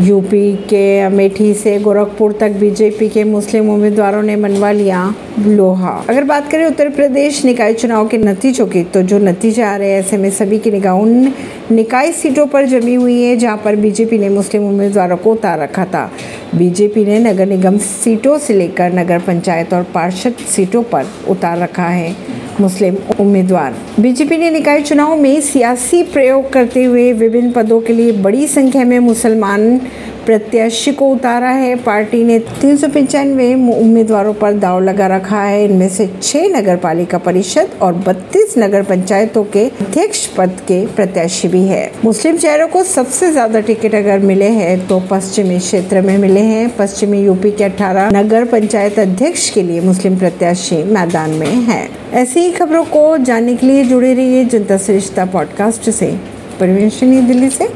UP के अमेठी से गोरखपुर तक बीजेपी के मुस्लिम उम्मीदवारों ने मनवा लिया लोहा। अगर बात करें उत्तर प्रदेश, निकाय चुनाव के नतीजों की तो जो नतीजे आ रहे हैं ऐसे में सभी की निगाह उन निकाय सीटों पर जमी हुई है, जहाँ पर बीजेपी ने मुस्लिम उम्मीदवारों को उतार रखा था। बीजेपी ने नगर निगम सीटों से लेकर नगर पंचायत और पार्षद सीटों पर उतार रखा है। मुस्लिम उम्मीदवार। बीजेपी ने निकाय चुनाव में सियासी प्रयोग करते हुए विभिन्न पदों के लिए बड़ी संख्या में मुसलमान प्रत्याशी को उतारा है। पार्टी ने तीन सौ पंचानवे उम्मीदवारों पर दाव लगा रखा है। इनमें से छह नगर पालिका परिषद और बत्तीस नगर पंचायतों के अध्यक्ष पद के प्रत्याशी भी है। मुस्लिम चेहरों को सबसे ज़्यादा टिकट अगर मिले हैं तो पश्चिमी क्षेत्र में मिले हैं। पश्चिमी यूपी के अठारह नगर पंचायत अध्यक्ष के लिए मुस्लिम प्रत्याशी मैदान में है। ऐसी ही खबरों को जानने के लिए जुड़े रहिए जनता श्रेष्ठता पॉडकास्ट से। परवीन दिल्ली से।